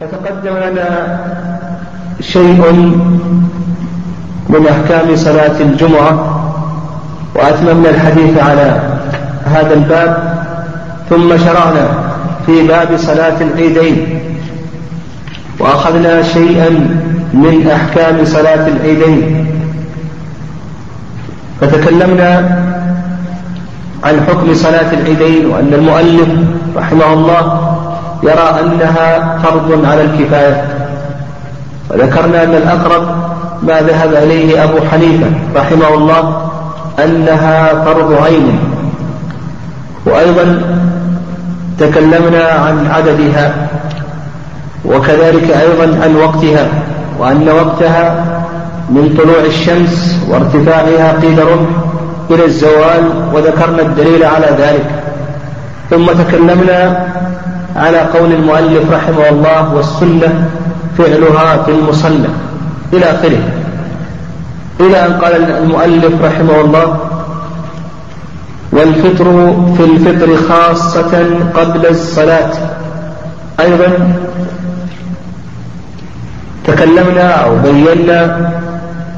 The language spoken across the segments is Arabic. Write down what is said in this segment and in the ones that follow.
فتقدم لنا شيء من أحكام صلاة الجمعة وأتممنا الحديث على هذا الباب ثم شرعنا في باب صلاة العيدين وأخذنا شيئا من أحكام صلاة العيدين. فتكلمنا عن حكم صلاة العيدين وأن المؤلف رحمه الله يرى أنها فرض على الكفاية. وذكرنا أن الأقرب ما ذهب إليه أبو حنيفة رحمه الله أنها فرض عين. وأيضا تكلمنا عن عددها وكذلك أيضا عن وقتها وأن وقتها من طلوع الشمس وارتفاعها قيد رمح إلى الزوال وذكرنا الدليل على ذلك. ثم تكلمنا على قول المؤلف رحمه الله والسنة فعلها في المصلى إلى آخره. إلى أن قال المؤلف رحمه الله والفطر في الفطر خاصة قبل الصلاة. أيضا تكلمنا أو بينا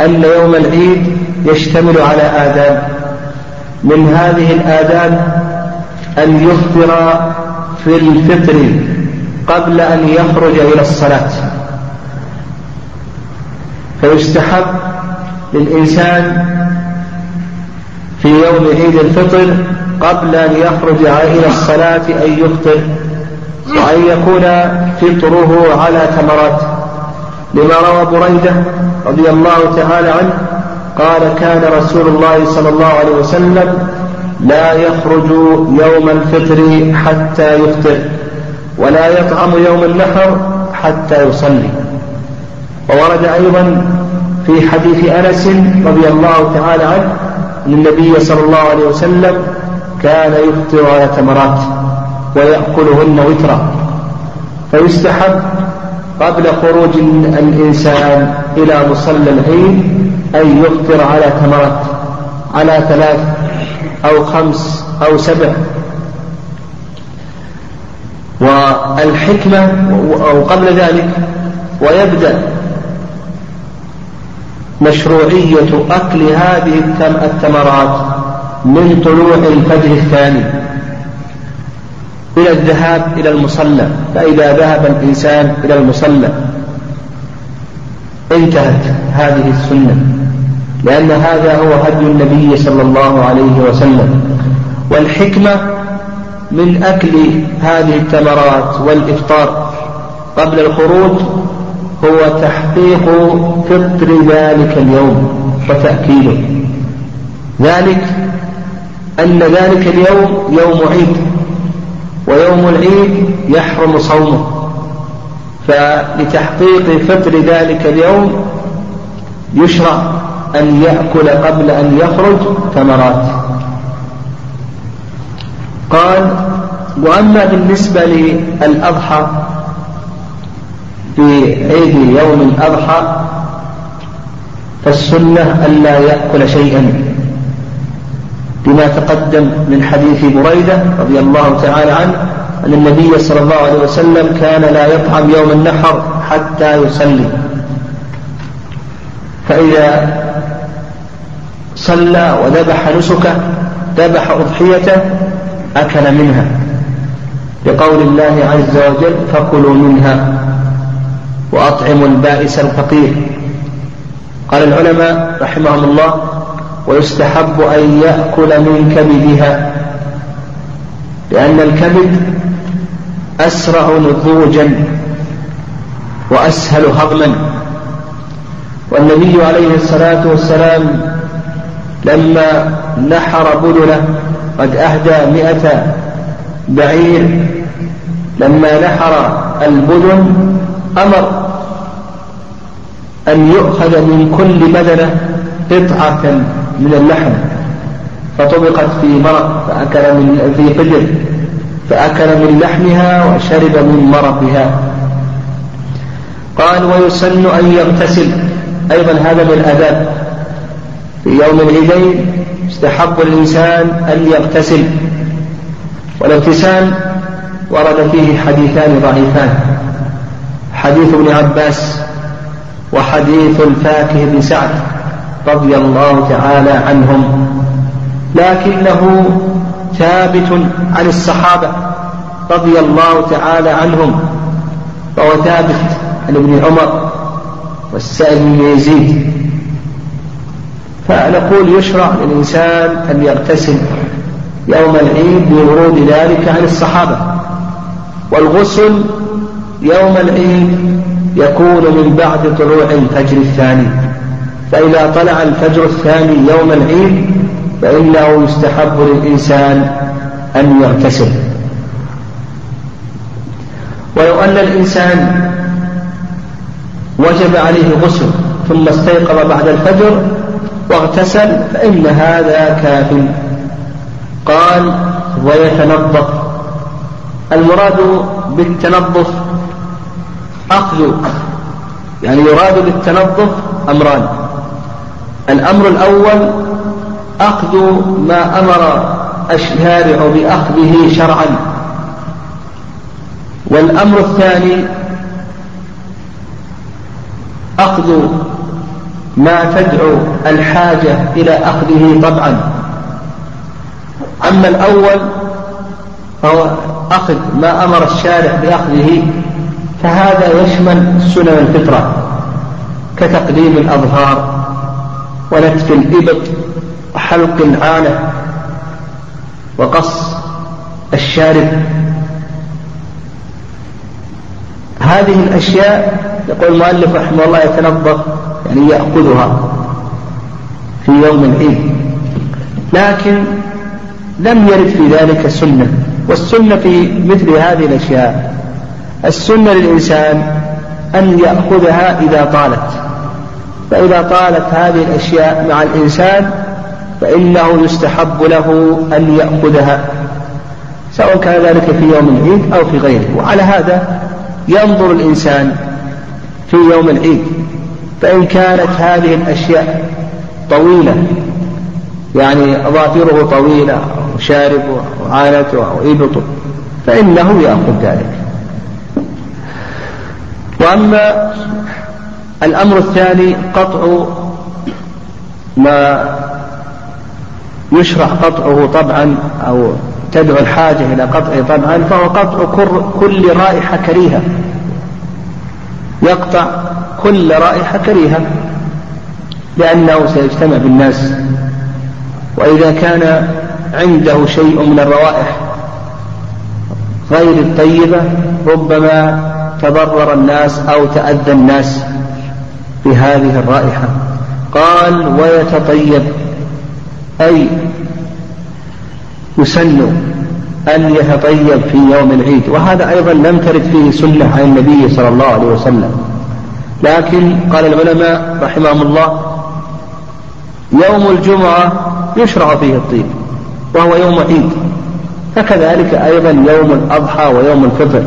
أن يوم العيد يشتمل على آداب من هذه الآداب أن يفطر في الفطر قبل أن يخرج إلى الصلاة. فيستحب للإنسان في يوم عيد الفطر قبل أن يخرج إلى الصلاة أن يفطر وأن يكون فطره على تمرات لما روى بريدة رضي الله تعالى عنه قال كان رسول الله صلى الله عليه وسلم لا يخرج يوم الفطر حتى يفطر ولا يطعم يوم النحر حتى يصلي. وورد أيضا في حديث أنس رضي الله تعالى عنه أن النبي صلى الله عليه وسلم كان يفطر على تمرات ويأكلهن وترا فيستحب قبل خروج الإنسان إلى مصلى العيد أن يفطر على تمرات على ثلاث أو خمس أو سبع. والحكمة أو قبل ذلك ويبدأ مشروعية أكل هذه الثمرات من طلوع الفجر الثاني إلى الذهاب إلى المصلى. فإذا ذهب الإنسان إلى المصلى انتهت هذه السنة. لأن هذا هو هدي النبي صلى الله عليه وسلم. والحكمة من أكل هذه التمرات والإفطار قبل الخروج هو تحقيق فطر ذلك اليوم وتأكيده. ذلك أن ذلك اليوم يوم عيد ويوم العيد يحرم صومه. فلتحقيق فطر ذلك اليوم يشرع. أن يأكل قبل أن يخرج ثمرات. قال وأما بالنسبة للأضحى في عيد يوم الأضحى فالسنة ألا يأكل شيئا. لما تقدم من حديث بريدة رضي الله تعالى عنه أن النبي صلى الله عليه وسلم كان لا يطعم يوم النحر حتى يصلي. فإذا صلى وذبح نسكه ذبح أضحيته أكل منها. لقول الله عز وجل فكلوا منها وأطعموا البائس الفقير. قال العلماء رحمهم الله ويستحب أن يأكل من كبدها لأن الكبد أسرع نضوجا وأسهل هضما. والنبي عليه الصلاة والسلام لما نحر بدنه قد أهدى مئة بعير. لما نحر البدن أمر أن يؤخذ من كل بدنة قطعة من اللحم. فطبقت في مرق فأكل من في قدر فأكل من لحمها وشرب من مرقها. قال ويسن أن يغتسل. أيضا هذا من الآداب. في يوم العيدين يستحب الإنسان أن يغتسل. والاغتسال ورد فيه حديثان ضعيفان. حديث ابن عباس وحديث الفاكه بن سعد رضي الله تعالى عنهم. لكنه ثابت عن الصحابة رضي الله تعالى عنهم. وهو ثابت عن ابن عمر والسائل بن يزيد. فنقول يشرع للإنسان أن يغتسل يوم العيد لورود ذلك عن الصحابة. والغسل يوم العيد يكون من بعد طلوع الفجر الثاني. فإذا طلع الفجر الثاني يوم العيد فإنه يستحب للإنسان أن يغتسل. ولو أن الإنسان وجب عليه غسل ثم استيقظ بعد الفجر واغتسل فإن هذا كاف. قال ويتنظف. المراد بالتنظف أخذ يعني يراد بالتنظف أمران. الأمر الأول أخذ ما أمر الشارع بأخذه شرعا. والأمر الثاني أخذ ما تدعو الحاجة إلى أخذه طبعا. أما الأول فهو أخذ ما أمر الشارع بأخذه فهذا يشمل سنن الفطرة كتقديم الأظهار ونتف الإبط وحلق العانة وقص الشارب هذه الأشياء يقول المؤلف رحمه الله يتنظف يعني يأخذها في يوم العيد. لكن لم يرد في ذلك سنة والسنة في مثل هذه الأشياء السنة للإنسان أن يأخذها إذا طالت. فإذا طالت هذه الأشياء مع الإنسان فإنه يستحب له أن يأخذها سواء كان ذلك في يوم العيد أو في غيره. وعلى هذا ينظر الإنسان في يوم العيد فإن كانت هذه الأشياء طويلة يعني أظافره طويلة وشاربه وعانته وإبطه فإنه يأخذ ذلك. وأما الأمر الثاني قطع ما يشرع قطعه طبعا أو تدعو الحاجة إلى قطعه طبعا فهو قطع كل رائحة كريهة. يقطع كل رائحة كريهة لأنه سيجتمع بالناس. وإذا كان عنده شيء من الروائح غير الطيبة ربما تضرر الناس أو تأذى الناس بهذه الرائحة. قال ويتطيب. أي يسن أن يتطيب في يوم العيد وهذا أيضا لم ترد فيه سنة عن النبي صلى الله عليه وسلم. لكن قال العلماء رحمهم الله يوم الجمعة يشرع فيه الطيب وهو يوم عيد. فكذلك أيضا يوم الأضحى ويوم الفطر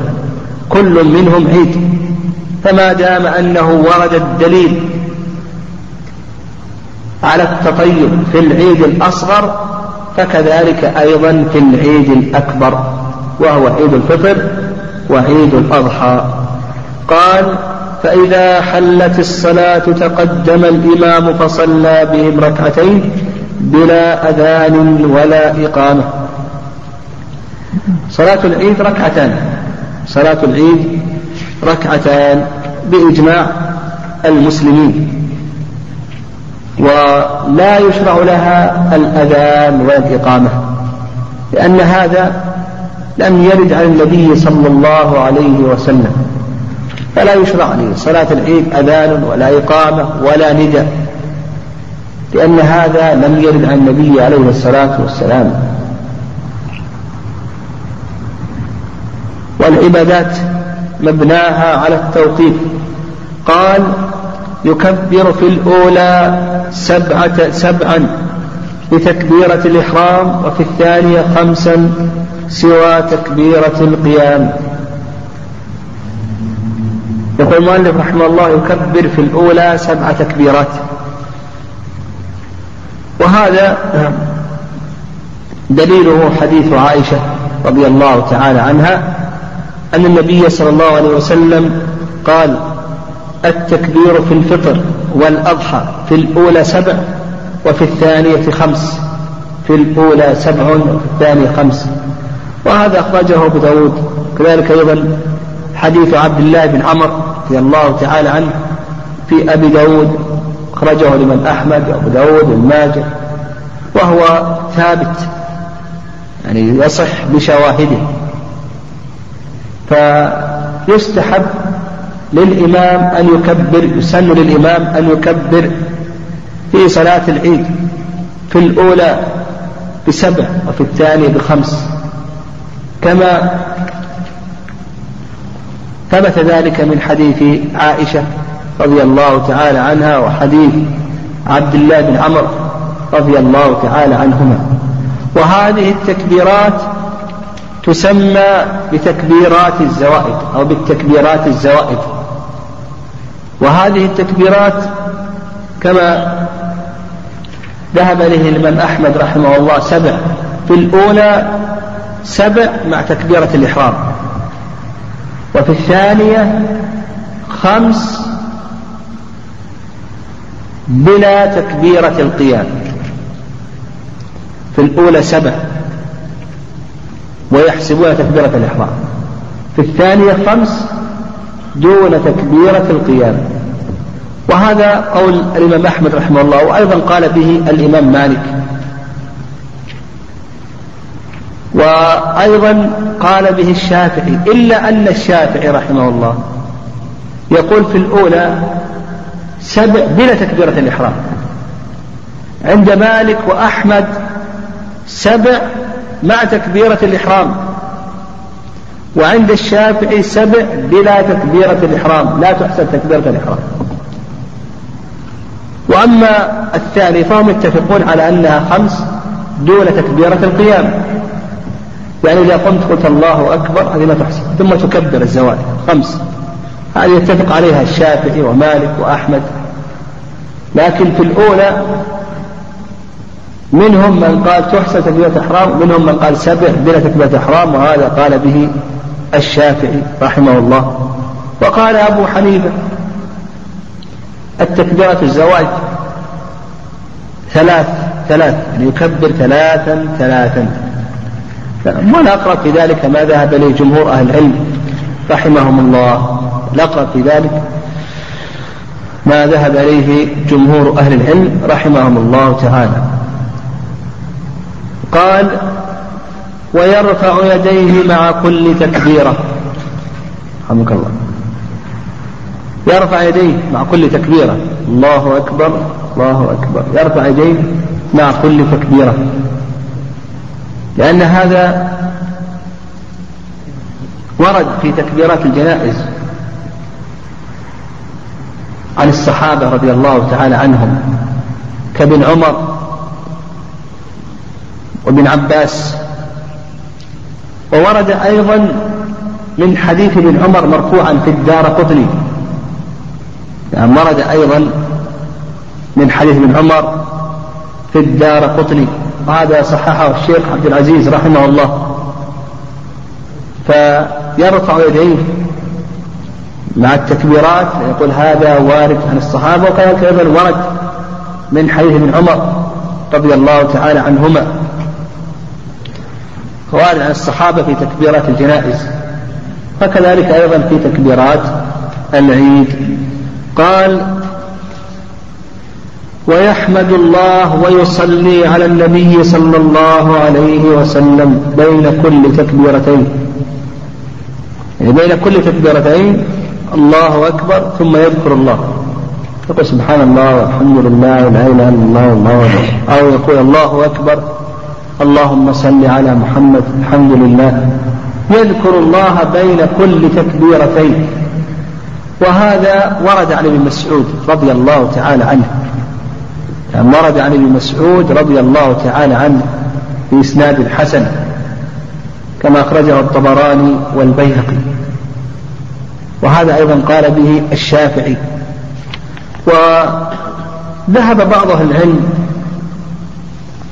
كل منهم عيد. فما دام أنه ورد الدليل على التطيب في العيد الأصغر فكذلك أيضا في العيد الأكبر وهو عيد الفطر وعيد الأضحى. قال فإذا حلت الصلاة تقدم الإمام فصلى بهم ركعتين بلا أذان ولا إقامة. صلاة العيد ركعتان. صلاة العيد ركعتان بإجماع المسلمين. ولا يشرع لها الأذان والإقامة لأن هذا لم يرد عن النبي صلى الله عليه وسلم. فلا يشرع لصلاة العيد أذان ولا إقامة ولا نداء لأن هذا لم يرد عن النبي عليه الصلاة والسلام. والعبادات مبناها على التوقيف قال يكبر في الأولى سبعة سبعا بتكبيرة الإحرام وفي الثانية خمسا سوى تكبيرة القيام. يقول المؤلف رحمه الله يكبر في الأولى سبع تكبيرات. وهذا دليله حديث عائشة رضي الله تعالى عنها أن النبي صلى الله عليه وسلم قال التكبير في الفطر والأضحى في الأولى سبع وفي الثانية خمس في الأولى سبع وفي الثانية خمس وهذا أخرجه أبو داود. كذلك أيضا حديث عبد الله بن عمر رضي الله تعالى عنه في أبي داود أخرجه لمن أحمد وأبو داود والماجد وهو ثابت يعني يصح بشواهده. فيستحب للإمام أن يكبر يسن للإمام أن يكبر في صلاة العيد في الأولى بسبع وفي الثانية بخمس. كما ثبت ذلك من حديث عائشة رضي الله تعالى عنها وحديث عبد الله بن عمر رضي الله تعالى عنهما. وهذه التكبيرات تسمى بتكبيرات الزوائد أو بالتكبيرات الزوائد. وهذه التكبيرات كما ذهب إليه الإمام أحمد رحمه الله سبع في الأولى سبع مع تكبيرة الإحرام وفي الثانية خمس بلا تكبيرة القيام في الأولى سبع ويحسبون تكبيرة الإحرام في الثانية خمس دون تكبيرة القيام. وهذا قول الإمام أحمد رحمه الله وأيضا قال به الإمام مالك. وأيضا قال به الشافعي إلا أن الشافعي رحمه الله يقول في الأولى سبع بلا تكبيرة الإحرام. عند مالك وأحمد سبع مع تكبيرة الإحرام. وعند الشافعي سبع بلا تكبيرة الإحرام. لا تحسب تكبيرة الإحرام. وأما الثاني فهم يتفقون على أنها خمس دون تكبيرة القيام. يعني إذا قمت قلت الله أكبر هذه ما تحسب ثم تكبر الزوال. خمس. هذه يتفق عليها الشافعي ومالك وأحمد. لكن في الأولى منهم من قال تحسن تكبيرة إحرام منهم من قال سبع بلا تكبيرة إحرام وهذا قال به الشافعي رحمه الله. وقال أبو حنيفة التكبيرة الزواج ثلاث ثلاث يعني يكبر ثلاثا ثلاثا. والأقرب في ذلك ما ذهب إليه جمهور أهل العلم رحمهم الله. الأقرب في ذلك ما ذهب إليه جمهور أهل العلم رحمهم الله تعالى. قال ويرفع يديه مع كل تكبيرة. رحمك الله. يرفع يديه مع كل تكبيرة. الله أكبر الله أكبر. يرفع يديه مع كل تكبيرة. لأن هذا ورد في تكبيرات الجنائز عن الصحابة رضي الله تعالى عنهم كابن عمر وابن عباس. وورد أيضا من حديث ابن عمر مرفوعا في الدار قطني. يعني ورد أيضا من حديث ابن عمر في الدار قطني. وهذا صححه الشيخ عبد العزيز رحمه الله. فيرفع يديه مع التكبيرات يقول هذا وارد عن الصحابة. وكذلك أيضا ورد من حديث ابن عمر رضي الله تعالى عنهما. وارد عن الصحابة في تكبيرات الجنائز. وكذلك أيضا في تكبيرات العيد. قال ويحمد الله ويصلي على النبي صلى الله عليه وسلم بين كل تكبيرتين. يعني بين كل تكبيرتين الله أكبر ثم يذكر الله. يقول سبحان الله والحمد لله لا إله إلا الله والله أو يقول الله أكبر اللهم صل على محمد الحمد لله. يذكر الله بين كل تكبيرتين. وهذا ورد عن ابن مسعود رضي الله تعالى عنه. يعني ورد عن ابن مسعود رضي الله تعالى عنه في إسناد الحسن كما أخرجه الطبراني والبيهقي. وهذا أيضا قال به الشافعي. وذهب بعض أهل العلم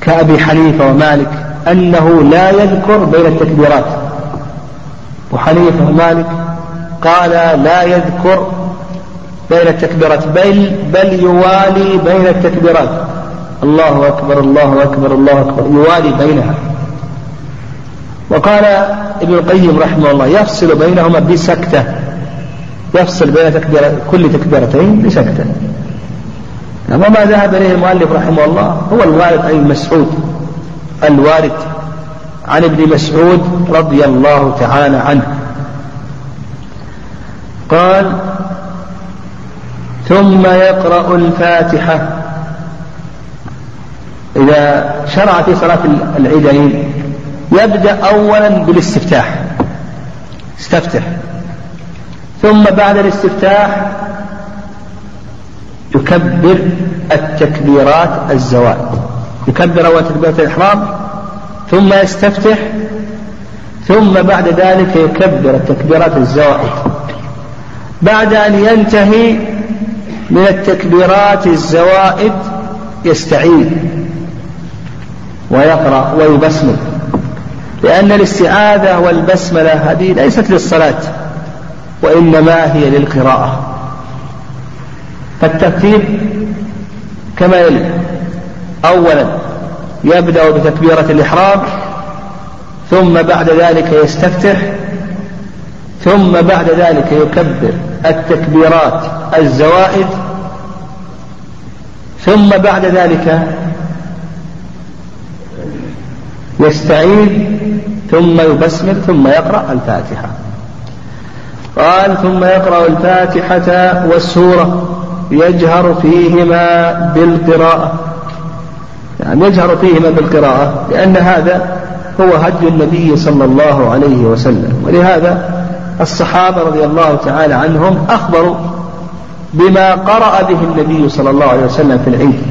كأبي حنيفة ومالك أنه لا يذكر بين التكبيرات. أبو حنيفة ومالك قال لا يذكر بين التكبيرات بل بل يوالي بين التكبيرات. الله أكبر الله أكبر الله أكبر. يوالي بينها. وقال ابن القيم رحمه الله يفصل بينهما بسكتة. يفصل بين تكبيرة كل تكبيرتين بسكتة. وما ذهب إليه المؤلف رحمه الله هو الوارد عن مسعود. الوارد عن ابن مسعود رضي الله تعالى عنه. قال ثم يقرأ الفاتحة. إذا شرع في صلاة العيدين يبدأ أولا بالاستفتاح. استفتح. ثم بعد الاستفتاح يكبر التكبيرات الزوائد يكبر أول تكبيرة الإحرام ثم يستفتح ثم بعد ذلك يكبر التكبيرات الزوائد بعد أن ينتهي من التكبيرات الزوائد يستعيذ ويقرأ ويبسمل. لأن الاستعاذة والبسملة هذه ليست للصلاة وإنما هي للقراءة. فالترتيب كما يلي أولا يبدأ بتكبيرة الإحرام ثم بعد ذلك يستفتح ثم بعد ذلك يكبر التكبيرات الزوائد. ثم بعد ذلك يستعيذ ثم يبسمل ثم يقرأ الفاتحة. قال ثم يقرأ الفاتحة والسورة يجهر فيهما بالقراءة. يعني يجهر فيهما بالقراءة لأن هذا هو هدي النبي صلى الله عليه وسلم ولهذا الصحابة رضي الله تعالى عنهم أخبروا بما قرأ به النبي صلى الله عليه وسلم في العيد.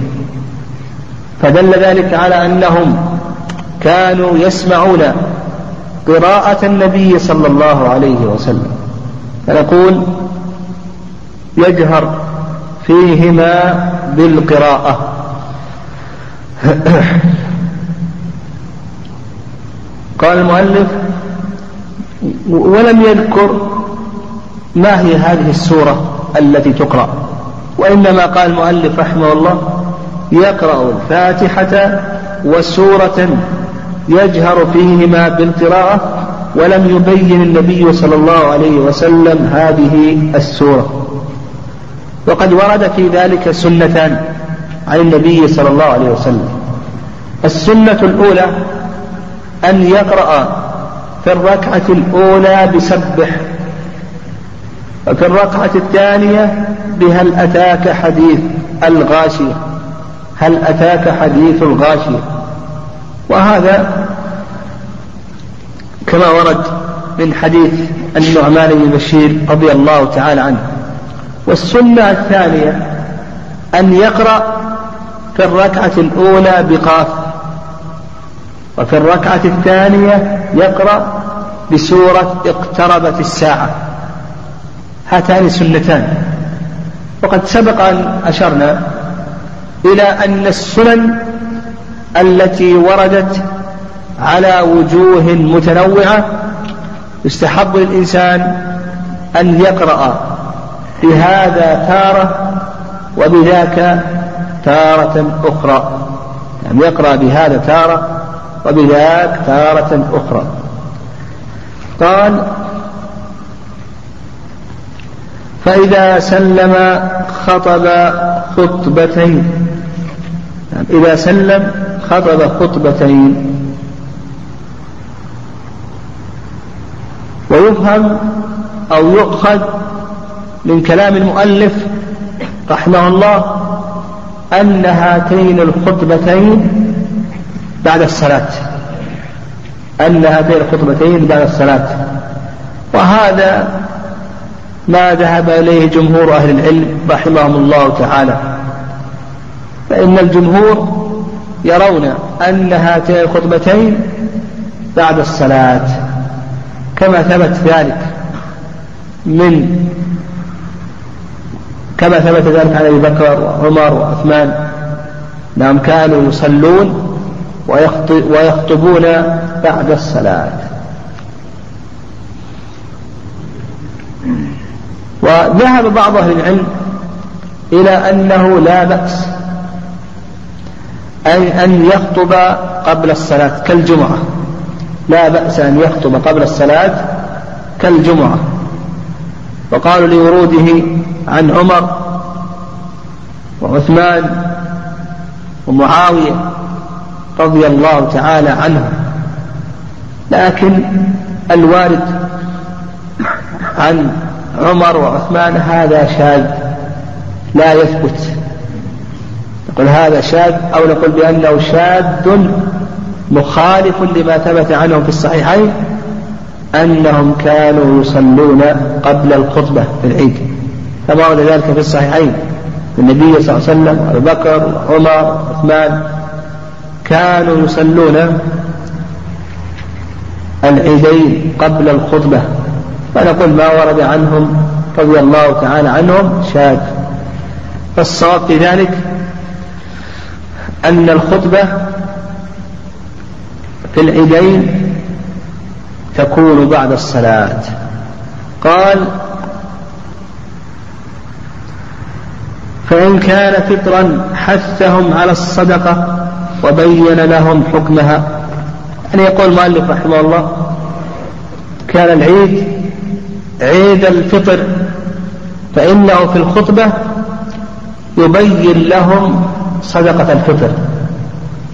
فدل ذلك على أنهم كانوا يسمعون قراءة النبي صلى الله عليه وسلم. فنقول يجهر فيهما بالقراءة. قال المؤلف ولم يذكر ما هي هذه السورة التي تقرأ. وإنما قال المؤلف رحمه الله يقرأ الفاتحة وسورة يجهر فيهما بالقراءة ولم يبين النبي صلى الله عليه وسلم هذه السورة. وقد ورد في ذلك سنتان عن النبي صلى الله عليه وسلم. السنة الأولى أن يقرأ في الركعة الأولى بسبح وفي الركعة الثانية بهل أتاك حديث الغاشية هل أتاك حديث الغاشية؟ وهذا كما ورد من حديث النعمان بن بشير رضي الله تعالى عنه. والسنة الثانية أن يقرأ في الركعة الأولى بقاف. وفي الركعة الثانية يقرأ بسورة اقتربت الساعة. هاتان سنتان وقد سبق أن أشرنا إلى أن السنن التي وردت على وجوه متنوعة يستحب للإنسان أن يقرأ بهذا تارة وبذاك تارة أخرى. يعني يقرأ بهذا تارة وبذاك تارة أخرى. قال فإذا سلم خطب خطبتين. يعني إذا سلم خطب خطبتين. ويفهم أو يؤخذ من كلام المؤلف رحمه الله أن هاتين الخطبتين بعد الصلاة. أن هاتين الخطبتين بعد الصلاة. وهذا ما ذهب إليه جمهور أهل العلم رحمهم الله تعالى. فإن الجمهور يرون أن هاتين الخطبتين بعد الصلاة. كما ثبت ذلك من كما ثبت ذلك عن أبي بكر وعمر وعثمان. نعم كانوا يصلون ويخطبون بعد الصلاة. وذهب بعض أهل العلم إلى أنه لا بأس أي أن يخطب قبل الصلاة كالجمعة. لا بأس أن يخطب قبل الصلاة كالجمعة. وقالوا لوروده عن عمر وعثمان ومعاوية رضي الله تعالى عنهم لكن الوارد عن عمر وعثمان هذا شاذ لا يثبت. نقول هذا شاذ أو نقول بأنه شاذ مخالف لما ثبت عنهم في الصحيحين أنهم كانوا يصلون قبل الخطبة في العيد. كما ورد ذلك في الصحيحين. النبي صلى الله عليه وسلم أبو بكر عمر عثمان كانوا يصلون العيدين قبل الخطبة فنقول ما ورد عنهم رضي الله تعالى عنهم شاذ. فالصواب في ذلك أن الخطبة في العيدين تكون بعد الصلاة. قال فإن كان فطرا حثهم على الصدقة وبين لهم حكمها. يعني يقول المؤلف رحمه الله كان العيد عيد الفطر فإنه في الخطبة يبين لهم صدقة الفطر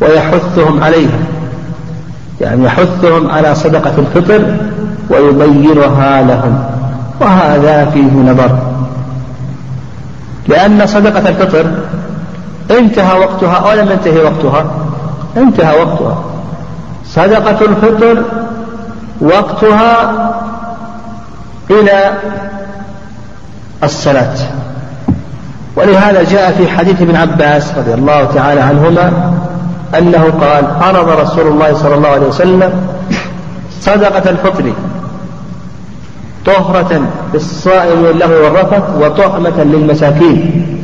ويحثهم عليها. يعني يحثهم على صدقة الفطر ويبينها لهم. وهذا فيه نظر. لأن صدقة الفطر انتهى وقتها أو لم ينتهي وقتها. انتهى وقتها. صدقة الفطر وقتها إلى الصلاة. ولهذا جاء في حديث ابن عباس رضي الله تعالى عنهما أنه قال عرض رسول الله صلى الله عليه وسلم صدقة الفطر طهرة للصائم له والرفث وطعمة للمساكين.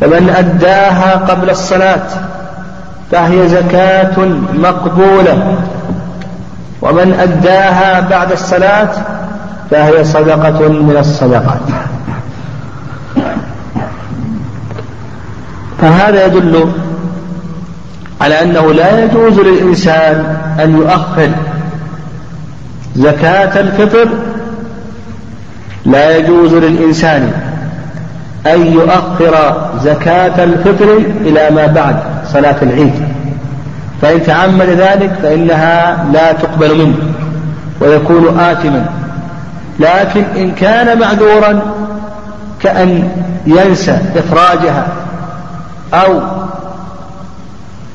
فمن أداها قبل الصلاة فهي زكاة مقبولة. ومن أداها بعد الصلاة فهي صدقة من الصدقات. فهذا يدل على أنه لا يجوز للإنسان أن يؤخر زكاة الفطر. لا يجوز للإنسان أن يؤخر زكاة الفطر إلى ما بعد صلاة العيد. فإن تعمد ذلك فإنها لا تقبل منه ويكون آثما. لكن إن كان معذورا كأن ينسى إخراجها أو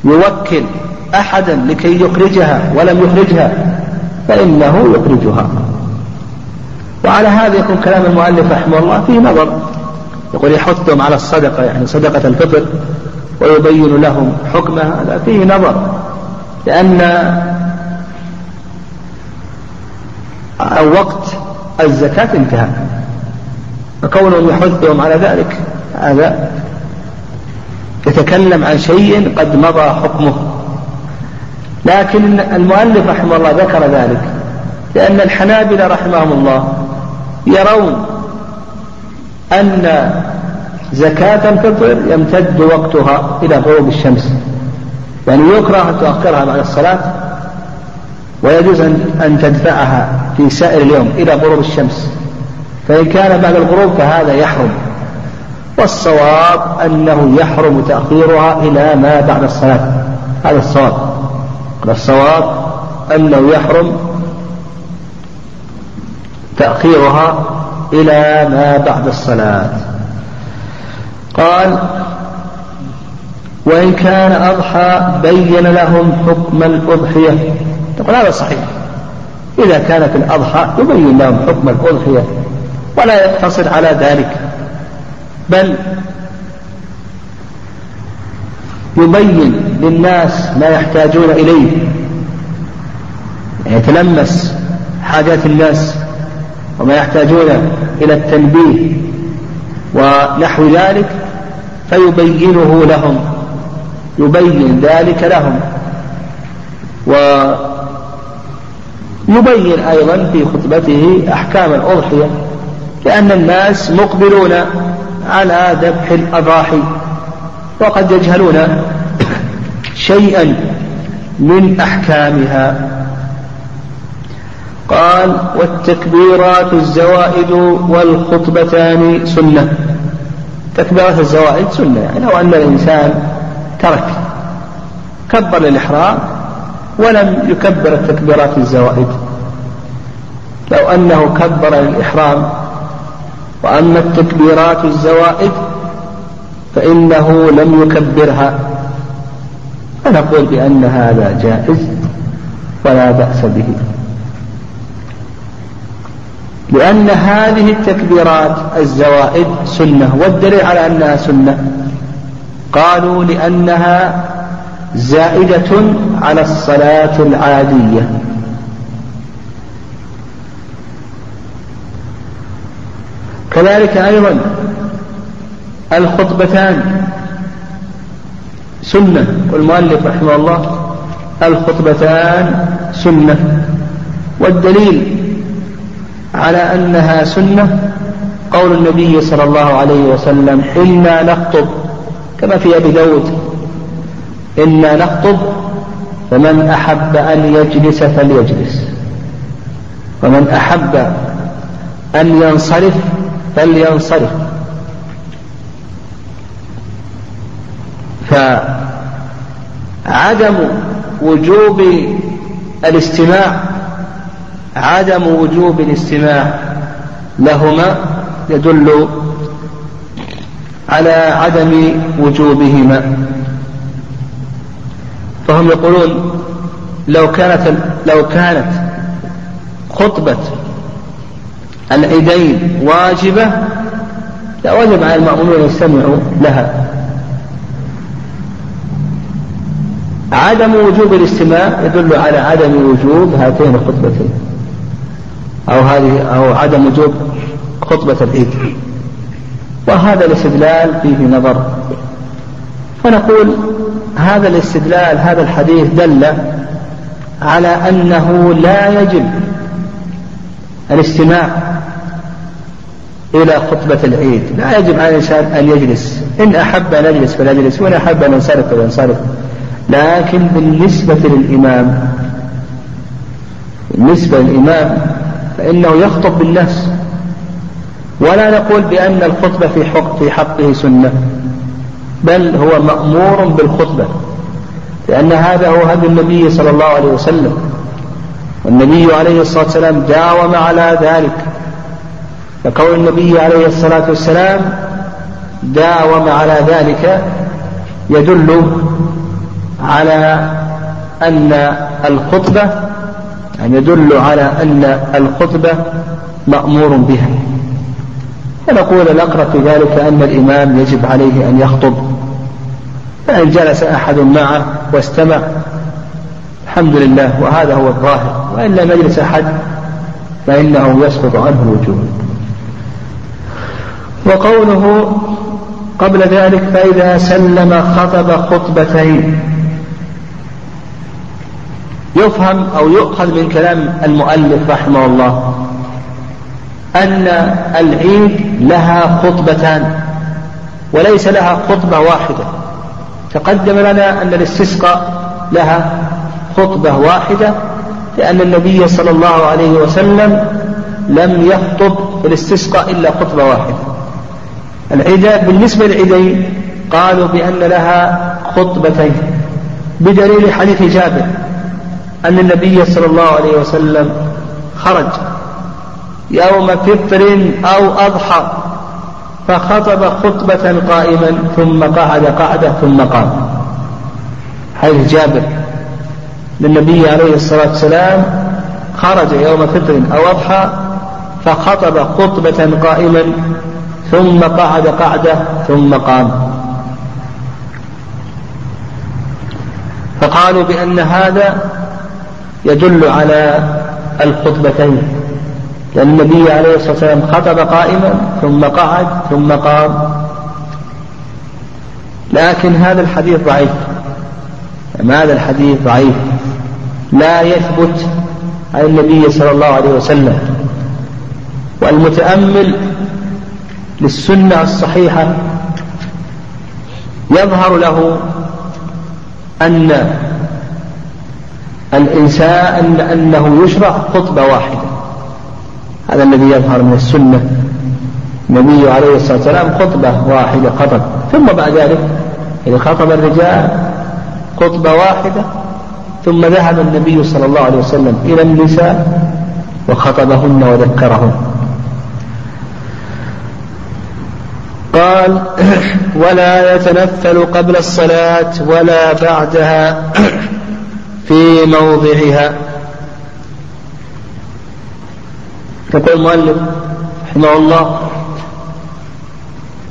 يوكل أحدا لكي يخرجها ولم يخرجها فإنه يخرجها. وعلى هذا يكون كلام المؤلف رحمه الله فيه نظر. يقول يحثهم على الصدقة يعني صدقة الفطر ويبين لهم حكمها. هذا فيه نظر لأن وقت الزكاة انتهى فكونهم يحثهم على ذلك هذا يتكلم عن شيء قد مضى حكمه. لكن المؤلف رحمه الله ذكر ذلك لأن الحنابلة رحمهم الله يرون أن زكاة الفطر يمتد وقتها إلى غروب الشمس. يعني يكره أن تؤخرها بعد الصلاة ويجوز أن تدفعها في سائر اليوم إلى غروب الشمس. فإن كان بعد الغروب فهذا يحرم. والصواب أنه يحرم تأخيرها إلى ما بعد الصلاة. هذا الصواب. الصواب أنه يحرم تأخيرها إلى ما بعد الصلاة. قال وإن كان أضحى بين لهم حكم الأضحية. تقول هذا صحيح. إذا كان في الأضحى يبين لهم حكم الأضحية ولا يقتصر على ذلك بل يبين للناس ما يحتاجون إليه يتلمس حاجات الناس. وما يحتاجون إلى التنبيه ونحو ذلك فيبينه لهم يبين ذلك لهم ويبين أيضا في خطبته أحكام الأضحية لأن الناس مقبلون على ذبح الأضاحي وقد يجهلون شيئا من أحكامها. قال والتكبيرات الزوائد والخطبتان سنة. تكبيرات الزوائد سنة يعني لو أن الإنسان ترك كبر للإحرام ولم يكبر التكبيرات الزوائد. لو أنه كبر للإحرام وأما التكبيرات الزوائد فإنه لم يكبرها. فنقول بأن هذا جائز ولا بأس به. لأن هذه التكبيرات الزوائد سنة والدليل على أنها سنة. قالوا لأنها زائدة على الصلاة العادية. كذلك أيضا الخطبتان سنة. والمؤلف رحمه الله الخطبتان سنة. والدليل على أنها سنة قول النبي صلى الله عليه وسلم إنا نخطب كما في أبي داود إنا نخطب فمن أحب أن يجلس فليجلس ومن أحب أن ينصرف فلينصرف. فعدم وجوب الاستماع عدم وجوب الاستماع لهما يدل على عدم وجوبهما. فهم يقولون لو كانت لو كانت خطبة العيدين واجبة لوجب على المأمومين أن يستمعوا لها. عدم وجوب الاستماع يدل على عدم وجوب هاتين الخطبتين. أو هذه أو عدم وجوب خطبة العيد. وهذا الاستدلال فيه نظر. فنقول هذا الاستدلال هذا الحديث دل على أنه لا يجب الاستماع إلى خطبة العيد. لا يجب على الإنسان أن يجلس. إن أحب أن يجلس فليجلس وإن أحب أن ينصرف فلينصرف. لكن بالنسبة للإمام بالنسبة للإمام فإنه يخطب بالناس ولا نقول بأن الخطبة في حق في حقه سنة بل هو مأمور بالخطبة لأن هذا هو هدي النبي صلى الله عليه وسلم. والنبي عليه الصلاة والسلام داوم على ذلك. فكون النبي عليه الصلاة والسلام داوم على ذلك يدل على أن الخطبة يعني يدل على أن الخطبة مأمور بها. ونقول الأقرب في ذلك أن الإمام يجب عليه أن يخطب. فإن جلس أحد معه واستمع الحمد لله وهذا هو الظاهر. وإن لم يجلس أحد فإنه يسقط عنه الوجوب وقوله قبل ذلك فإذا سلم خطب خطبتين. يفهم أو يؤخذ من كلام المؤلف رحمه الله أن العيد لها خطبتان وليس لها خطبة واحدة. تقدم لنا أن الاستسقاء لها خطبة واحدة لأن النبي صلى الله عليه وسلم لم يخطب في الاستسقاء إلا خطبة واحدة. العيداء بالنسبة للعيدين قالوا بأن لها خطبتين بدليل حديث جابر. أن النبي صلى الله عليه وسلم خرج يوم فطر أو أضحى فخطب خطبة قائما ثم قعد قعدة ثم قام. حيث جابر. للنبي عليه الصلاة والسلام خرج يوم فطر أو أضحى فخطب خطبة قائما ثم قعد قعدة ثم قام. فقالوا بأن هذا يدل على الخطبتين. لأن النبي عليه الصلاة والسلام خطب قائما ثم قعد ثم قام. لكن هذا الحديث ضعيف. هذا الحديث ضعيف. لا يثبت عن النبي صلى الله عليه وسلم. والمتأمل للسنة الصحيحة يظهر له أن الإنسان أنه يشرع خطبة واحدة. هذا الذي يظهر من السنة. النبي عليه الصلاة والسلام خطبة واحدة خطب. ثم بعد ذلك إذا خطب الرجال خطبة واحدة ثم ذهب النبي صلى الله عليه وسلم إلى النساء وخطبهن وذكرهن. قال ولا يتنفل قبل الصلاة ولا بعدها في موضعها. يقول المؤلف رحمه الله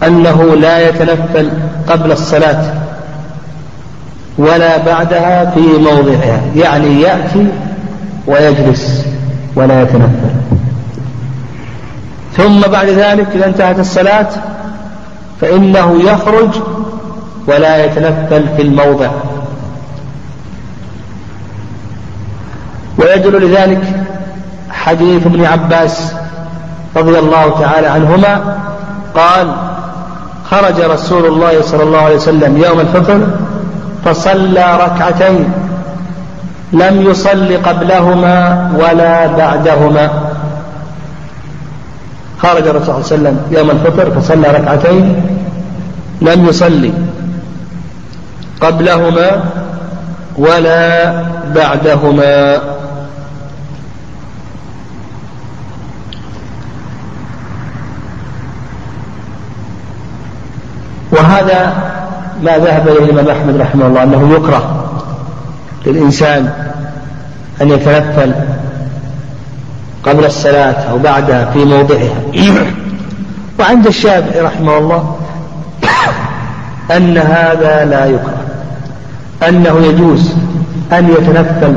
أنه لا يتنفل قبل الصلاة ولا بعدها في موضعها. يعني يأتي ويجلس ولا يتنفل. ثم بعد ذلك إذا انتهت الصلاة فإنه يخرج ولا يتنفل في الموضع. ويدل لذلك حديث ابن عباس رضي الله تعالى عنهما قال خرج رسول الله صلى الله عليه وسلم يوم الفطر فصلى ركعتين لم يصل قبلهما ولا بعدهما. خرج الرسول صلى الله عليه وسلم يوم الفطر فصلى ركعتين لم يصلي قبلهما ولا بعدهما. وهذا ما ذهب إليه الإمام أحمد رحمه الله أنه يكره للإنسان أن يتنفل قبل الصلاة أو بعدها في موضعها. وعند الشافعي رحمه الله أن هذا لا يكره أنه يجوز أن يتنفل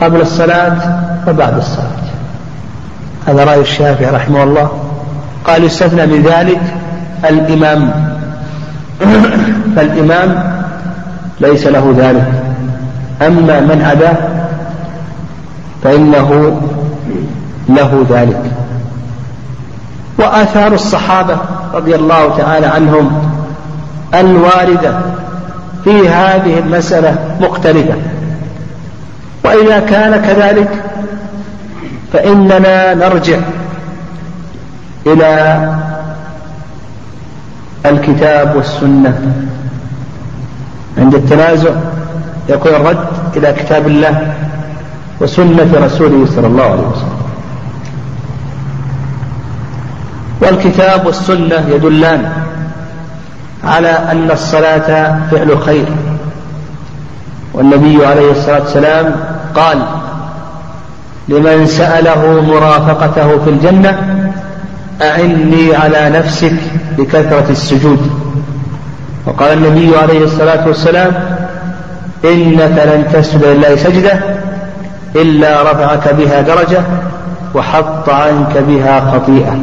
قبل الصلاة وبعد الصلاة. هذا رأي الشافعي رحمه الله. قال يستثنى من ذلك الإمام فالإمام ليس له ذلك. أما من عداه فإنه له ذلك. وآثار الصحابة رضي الله تعالى عنهم الواردة في هذه المسألة مختلفة. وإذا كان كذلك فإننا نرجع إلى الكتاب والسنة. عند التنازع يكون الرد إلى كتاب الله وسنة رسوله صلى الله عليه وسلم. والكتاب والسنة يدلان على أن الصلاة فعل خير. والنبي عليه الصلاة والسلام قال لمن سأله مرافقته في الجنة أعني على نفسك بكثرة السجود. وقال النبي عليه الصلاة والسلام إنك لن تسجد لله سجدة إلا رفعك بها درجة وحط عنك بها خطيئة.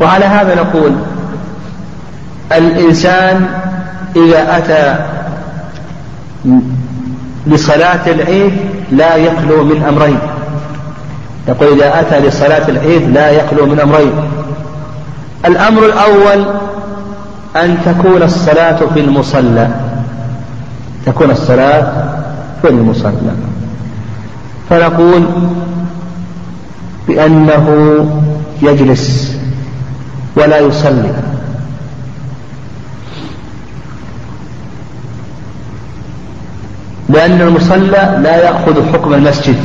وعلى هذا نقول الإنسان إذا أتى لصلاة العيد لا يخلو من أمرين. يقول إذا أتى لصلاة العيد لا يخلو من أمرين. الأمر الأول أن تكون الصلاة في المصلى. تكون الصلاة في المصلى. فنقول بأنه يجلس ولا يصلي. لأن المصلى لا يأخذ حكم المسجد.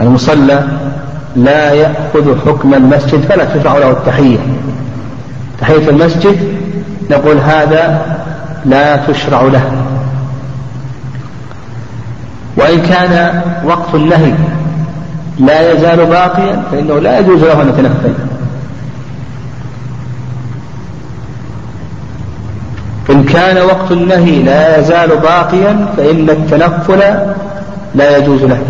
المصلى لا يأخذ حكم المسجد فلا تشرع له التحية. تحية المسجد نقول هذا لا تشرع له. وإن كان وقت النهي لا يزال باقيا فإنه لا يجوز له أن يتنفل. إن كان وقت النهي لا يزال باقيا فإن التنفل لا يجوز له.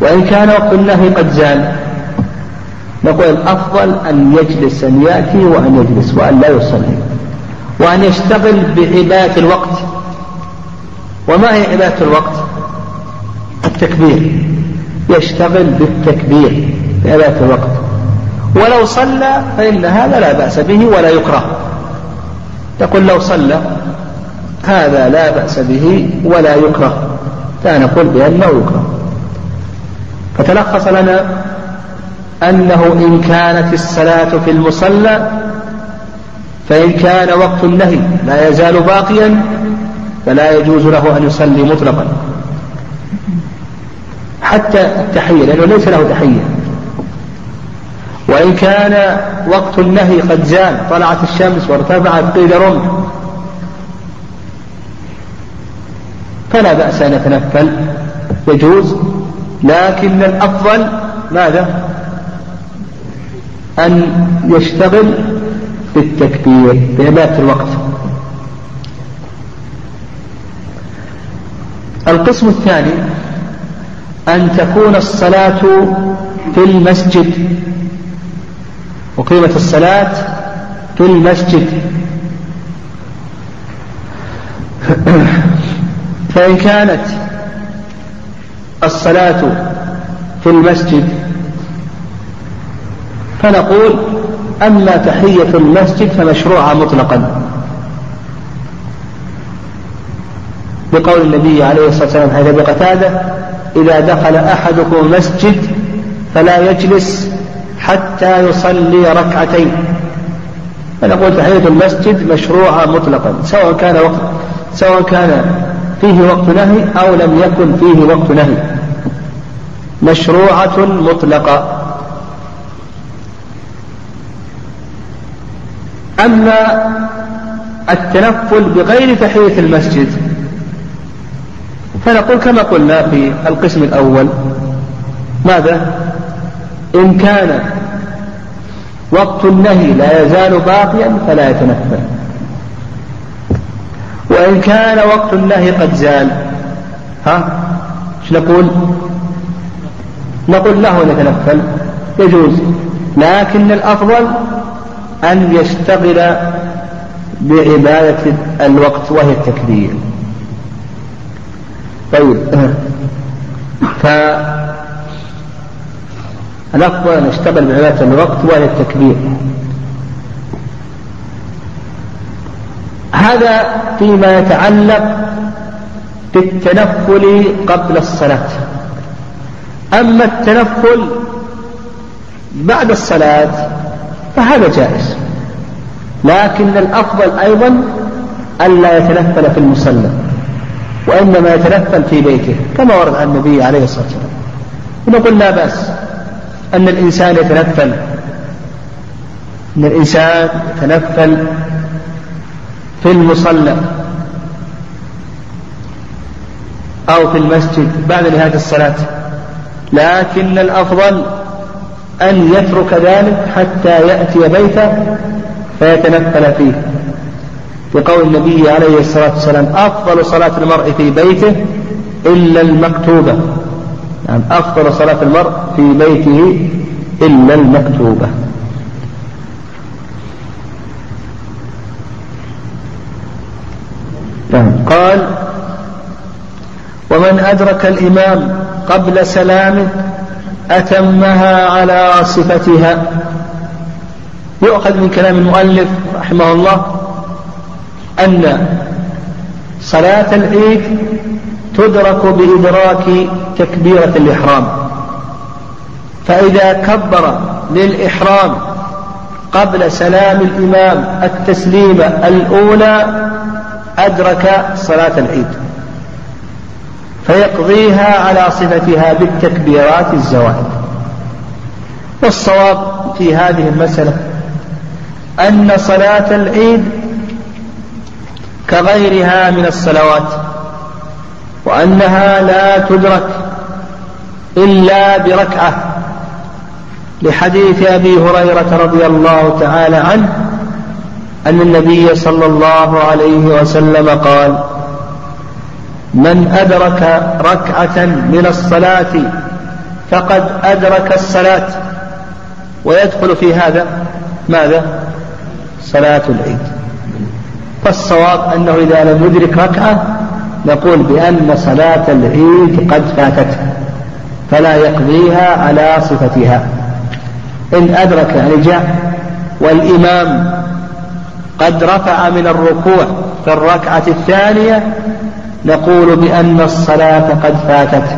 وإن كان وقت النهي قد زال. نقول الأفضل أن يجلس أن يأتي وأن يجلس وأن لا يصلي وأن يشتغل بعبادة الوقت. وما هي عبادة الوقت؟ التكبير. يشتغل بالتكبير بعبادة الوقت. ولو صلى فإن هذا لا بأس به ولا يكره. تقول لو صلى هذا لا بأس به ولا يكره. لا نقول بأنه يكره. فتلخص لنا أنه إن كانت الصلاة في المصلى فإن كان وقت النهي لا يزال باقيا فلا يجوز له أن يصلي مطلقا. حتى التحية لأنه ليس له تحية. وإن كان وقت النهي قد زال طلعت الشمس وارتفعت قيل رمح فلا بأس أن يتنفل يجوز لكن الأفضل ماذا؟ أن يشتغل بالتكبير بعبادة الوقت. القسم الثاني أن تكون الصلاة في المسجد. وقيمة الصلاة في المسجد. فإن كانت الصلاة في المسجد. فنقول أما تحية المسجد فمشروعة مطلقا. بقول النبي عليه الصلاة والسلام حيث بقتادة إذا دخل أحدكم مسجد فلا يجلس حتى يصلي ركعتين. فنقول تحية المسجد مشروعة مطلقا سواء كان وقت سواء كان فيه وقت نهي أو لم يكن فيه وقت نهي. مشروعة مطلقة أما التنفل بغير تحية المسجد فنقول كما قلنا في القسم الأول ماذا؟ إن كان وقت النهي لا يزال باقيا فلا يتنفل وإن كان وقت النهي قد زال ها إيش نقول؟ نقول له نتنفل. يجوز. لكن الأفضل أن يشتغل بعبادة الوقت وهي التكبير. طيب. فالأفضل أن يشتغل بعبادة الوقت وهي التكبير. هذا فيما يتعلق بالتنفل قبل الصلاة. أما التنفل بعد الصلاة فهذا جائز. لكن الأفضل أيضا ألا يتنفل في المصلى وإنما يتنفل في بيته كما ورد عن النبي عليه الصلاة والسلام. ونقول لا بأس أن الإنسان يتنفل. أن الإنسان يتنفل في المصلى أو في المسجد بعد نهاية الصلاة. لكن الأفضل أن يترك ذلك حتى يأتي بيته فيتنفل فيه بقول النبي عليه الصلاة والسلام أفضل صلاة المرء في بيته إلا المكتوبة يعني أفضل صلاة المرء في بيته إلا المكتوبة نعم. قال ومن أدرك الإمام قبل سلامه أتمها على صفتها. يؤخذ من كلام المؤلف رحمه الله أن صلاة العيد تدرك بإدراك تكبيرة الإحرام. فإذا كبر للإحرام قبل سلام الإمام التسليمة الأولى أدرك صلاة العيد. فيقضيها على صفتها بالتكبيرات الزوائد. والصواب في هذه المسألة أن صلاة العيد كغيرها من الصلوات وأنها لا تدرك إلا بركعة لحديث أبي هريرة رضي الله تعالى عنه أن النبي صلى الله عليه وسلم قال من أدرك ركعة من الصلاة فقد أدرك الصلاة. ويدخل في هذا ماذا؟ صلاة العيد. فالصواب أنه إذا لم يدرك ركعة نقول بأن صلاة العيد قد فاتته فلا يقضيها على صفتها. إن أدرك يعني جاء والإمام قد رفع من الركوع في الركعة الثانية نقول بأن الصلاة قد فاتته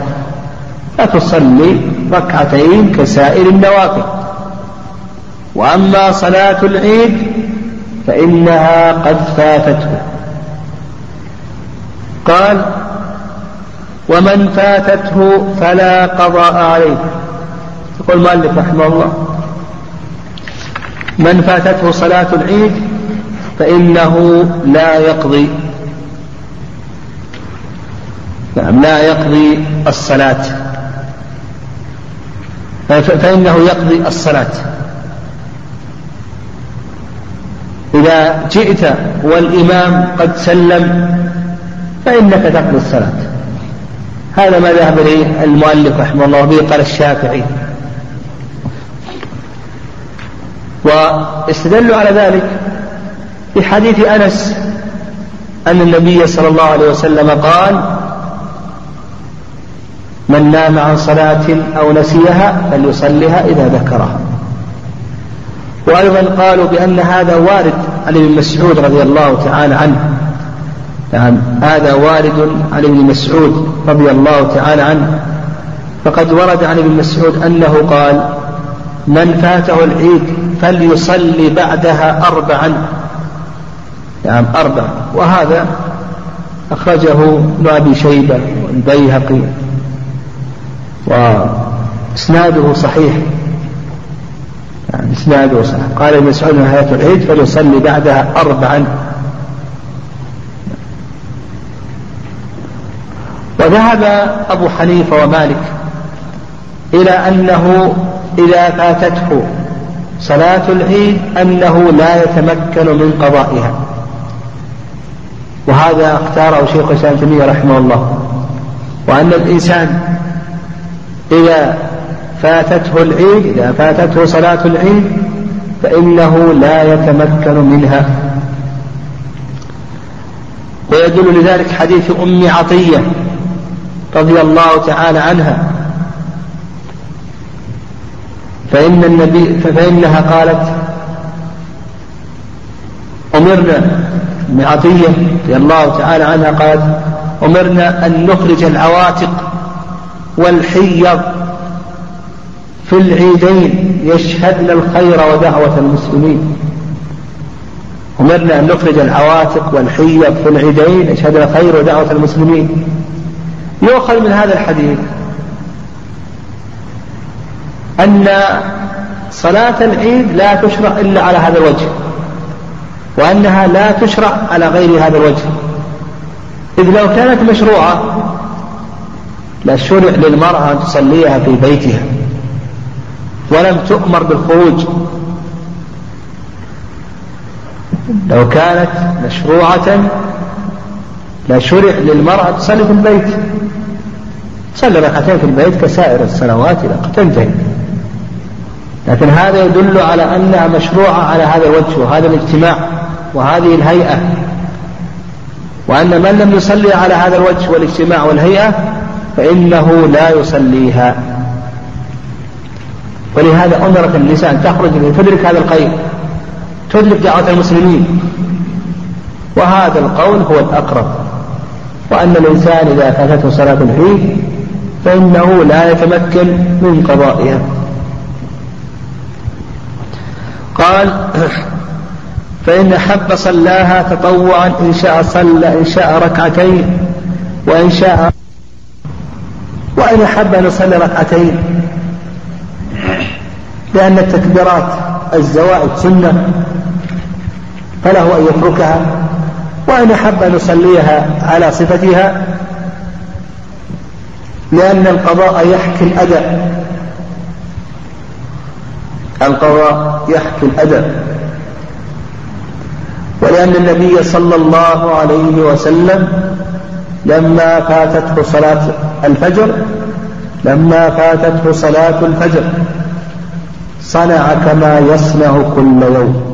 فتصلي ركعتين كسائر النوافل. وأما صلاة العيد فإنها قد فاتته. قال ومن فاتته فلا قضاء عليه. يقول المؤلف رحمه الله من فاتته صلاة العيد فإنه لا يقضي. نعم. لا يقضي الصلاة. فإنه يقضي الصلاة. إذا جئت والإمام قد سلم فإنك تقضي الصلاة. هذا ما ذهب إليه المؤلف رحمه الله به قال الشافعي. واستدلوا على ذلك بحديث أنس أن النبي صلى الله عليه وسلم قال من نام عن صلاة أو نسيها فليصلها إذا ذكرها. وأيضا قالوا بأن هذا وارد عن ابن مسعود رضي الله تعالى عنه. نعم هذا وارد عن ابن مسعود رضي الله تعالى عنه. فقد ورد عن ابن مسعود أنه قال من فاته العيد فليصلي بعدها أربعا. نعم أربع وهذا أخرجه ابن أبي شيبة والبيهقي وإسناده صحيح. يعني إسناده صحيح. قال ابن مسعود نهاية العيد فليصلي بعدها أربعا. وذهب أبو حنيفة ومالك إلى أنه إذا فاتته صلاة العيد أنه لا يتمكن من قضائها. وهذا اختاره شيخ الإسلام تيمية رحمه الله. وأن الإنسان إذا فاتته العيد إذا فاتته صلاة العيد فإنه لا يتمكن منها. ويدل لذلك حديث أم عطية رضي الله تعالى عنها. فإن النبي فإنها قالت أمرنا أم عطية رضي الله تعالى عنها قالت أمرنا أن نخرج العواتق والحيض في العيدين يشهدن الخير ودعوة المسلمين. أمرنا أن نخرج العواتق والحيض في العيدين يشهدن الخير ودعوة المسلمين. يؤخذ من هذا الحديث أن صلاة العيد لا تشرع إلا على هذا الوجه وأنها لا تشرع على غير هذا الوجه. إذ لو كانت مشروعة لشرع للمرأة أن تصليها في بيتها. ولم تؤمر بالخروج. لو كانت مشروعة لشرع للمرأة تصلي في البيت. تصلي ركعتين في البيت كسائر الصلوات إلى تنتهي لكن هذا يدل على أنها مشروعة على هذا الوجه وهذا الاجتماع وهذه الهيئة. وأن من لم يصلي على هذا الوجه والاجتماع والهيئة فإنه لا يصليها. ولهذا أمرت النساء تخرج لتدرك هذا الخير تدرك دعوة المسلمين. وهذا القول هو الأقرب. وأن الإنسان إذا فاتته صلاة العيد فإنه لا يتمكن من قضائها. قال فإن حب صلاها تطوعا إن شاء صلى إن شاء ركعتين وإن شاء وإن أحب أن يصلي ركعتين. لأن التكبيرات الزوائد سنة فله أن يتركها. وإن أحب أن يصليها على صفتها لأن القضاء يحكي الأداء القضاء يحكي الأداء ولأن النبي صلى الله عليه وسلم لما فاتته صلاة الفجر لما فاتته صلاة الفجر صنع كما يصنع كل يوم.